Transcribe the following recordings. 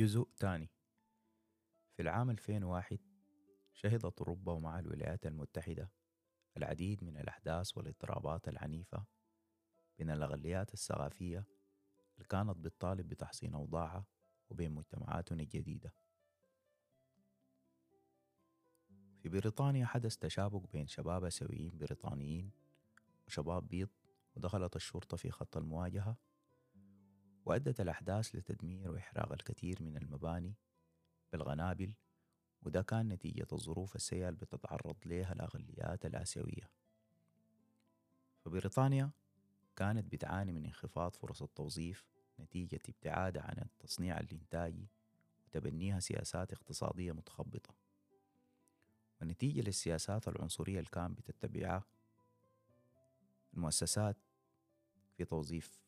جزء تاني. في العام 2001 شهدت أوروبا ومع الولايات المتحدة العديد من الأحداث والإضطرابات العنيفة بين الأقليات الثقافية اللي كانت بتطالب بتحسين أوضاعها وبين مجتمعاتنا الجديدة. في بريطانيا حدث تشابك بين شباب آسيويين بريطانيين وشباب بيض ودخلت الشرطة في خط المواجهة وأدت الأحداث لتدمير وإحراق الكثير من المباني بالغنابل وده كان نتيجة الظروف السيئة اللي بتتعرض لها الأقليات الآسيوية. فبريطانيا كانت بتعاني من انخفاض فرص التوظيف نتيجة ابتعادها عن التصنيع الإنتاجي وتبنيها سياسات اقتصادية متخبطة. ونتيجة للسياسات العنصرية اللي بتتبعها المؤسسات في توظيف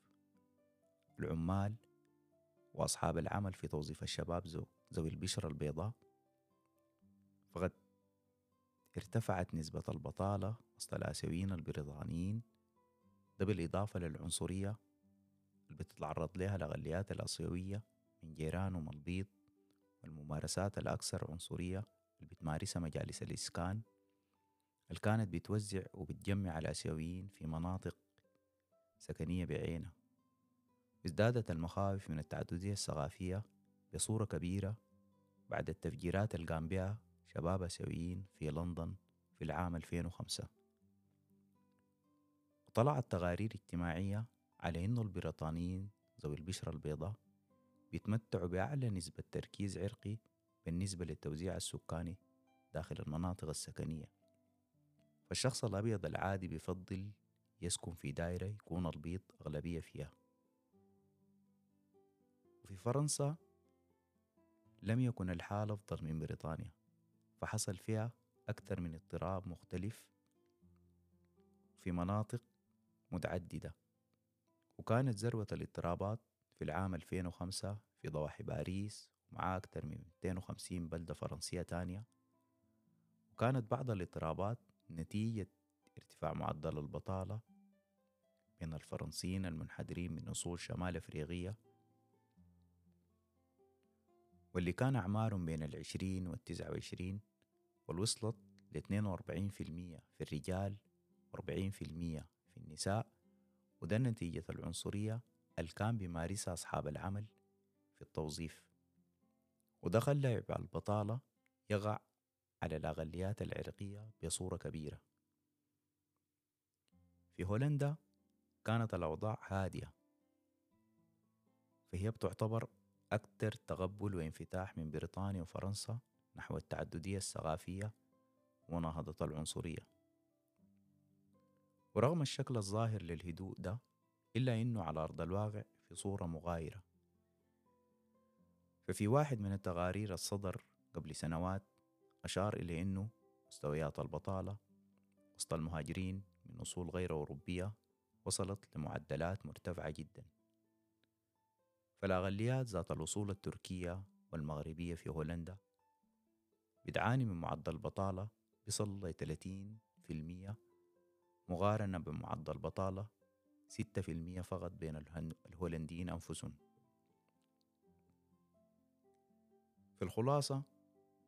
العمال وأصحاب العمل في توظيف الشباب ذوي البشرة البيضاء. فقد ارتفعت نسبة البطالة وسط الآسيويين البريطانيين ده بالإضافة للعنصرية اللي بتتعرض لها الأقليات الآسيوية من جيرانهم البيض والممارسات الأكثر عنصرية اللي بتمارسها مجالس الإسكان. اللي كانت بتوزع وبتجمع الآسيويين في مناطق سكنية بعينها. ازدادت المخاوف من التعددية الثقافية بصورة كبيرة بعد التفجيرات اللي قام بها شباب آسيويين في لندن في العام 2005 وطلعت تقارير اجتماعية على إنه البريطانيين ذوي البشرة البيضاء بيتمتعوا بأعلى نسبة تركيز عرقي بالنسبة للتوزيع السكاني داخل المناطق السكنية. فالشخص الأبيض العادي بيفضل يسكن في دائرة يكون البيض أغلبية فيها. فرنسا لم يكن الحال أفضل من بريطانيا فحصل فيها أكثر من اضطراب مختلف في مناطق متعددة وكانت ذروة الاضطرابات في العام 2005 في ضواحي باريس ومع أكثر من 250 بلدة فرنسية تانية وكانت بعض الاضطرابات نتيجة ارتفاع معدل البطالة بين الفرنسيين المنحدرين من أصول شمال أفريقية واللي كان أعمارهم بين العشرين والتسعة وعشرين والوصلت لاثنين وأربعين في المية في الرجال وأربعين في المية في النساء وده نتيجة العنصرية اللي كان بيمارسها أصحاب العمل في التوظيف. وده خلى البطالة يقع على الأقليات العرقية بصورة كبيرة. في هولندا كانت الأوضاع هادية فهي بتعتبر أكثر تقبل وانفتاح من بريطانيا وفرنسا نحو التعددية الثقافية ومناهضة العنصرية. ورغم الشكل الظاهر للهدوء ده إلا إنه على أرض الواقع في صورة مغايرة. ففي واحد من التقارير الصدر قبل سنوات أشار إلى أنه مستويات البطالة وسط المهاجرين من أصول غير أوروبية وصلت لمعدلات مرتفعة جدا. فالأقليات ذات الأصول التركية والمغربية في هولندا. بتعاني من معدل بطالة بيصل ل 30% مقارنة بمعدل بطالة 6% فقط بين الهولنديين أنفسهم. في الخلاصة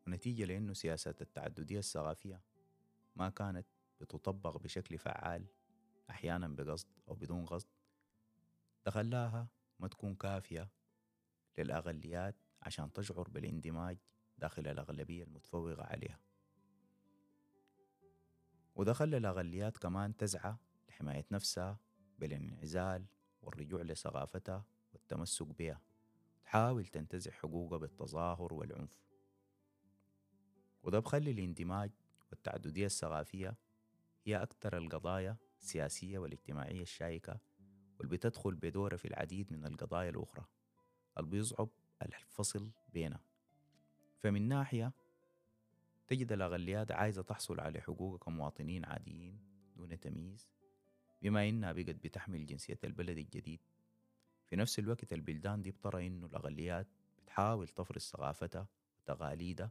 ونتيجة لأنه سياسة التعددية الثقافية ما كانت بتطبق بشكل فعال أحيانا بقصد أو بدون قصد دخلاها ما تكون كافية للأقليات عشان تشعر بالاندماج داخل الأغلبية المتفوقة عليها. وده خلى الأقليات كمان تسعى لحماية نفسها بالانعزال والرجوع لثقافتها والتمسك بها تحاول تنتزع حقوقها بالتظاهر والعنف. وده بخلي الاندماج والتعددية الثقافية هي أكثر القضايا السياسية والاجتماعية الشائكة واللي بتدخل بدورها في العديد من القضايا الأخرى. اللي بيصعب الفصل بينها. فمن ناحية تجد الأقليات عايزة تحصل على حقوقها كمواطنين عاديين دون تمييز بما إنها بقت بتحمل جنسية البلد الجديد. في نفس الوقت البلدان دي بترى إنه الأقليات بتحاول تفرض ثقافتها وتقاليدها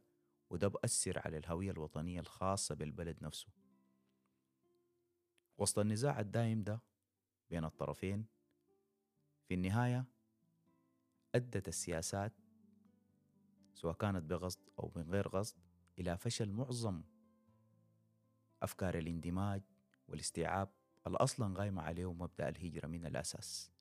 وده بأثر على الهوية الوطنية الخاصة بالبلد نفسه. وسط النزاع الدائم ده بين الطرفين. في النهاية أدت السياسات سواء كانت بقصد أو من غير قصد إلى فشل معظم أفكار الاندماج والاستيعاب الأصلا قايمة عليه مبدأ الهجرة من الأساس.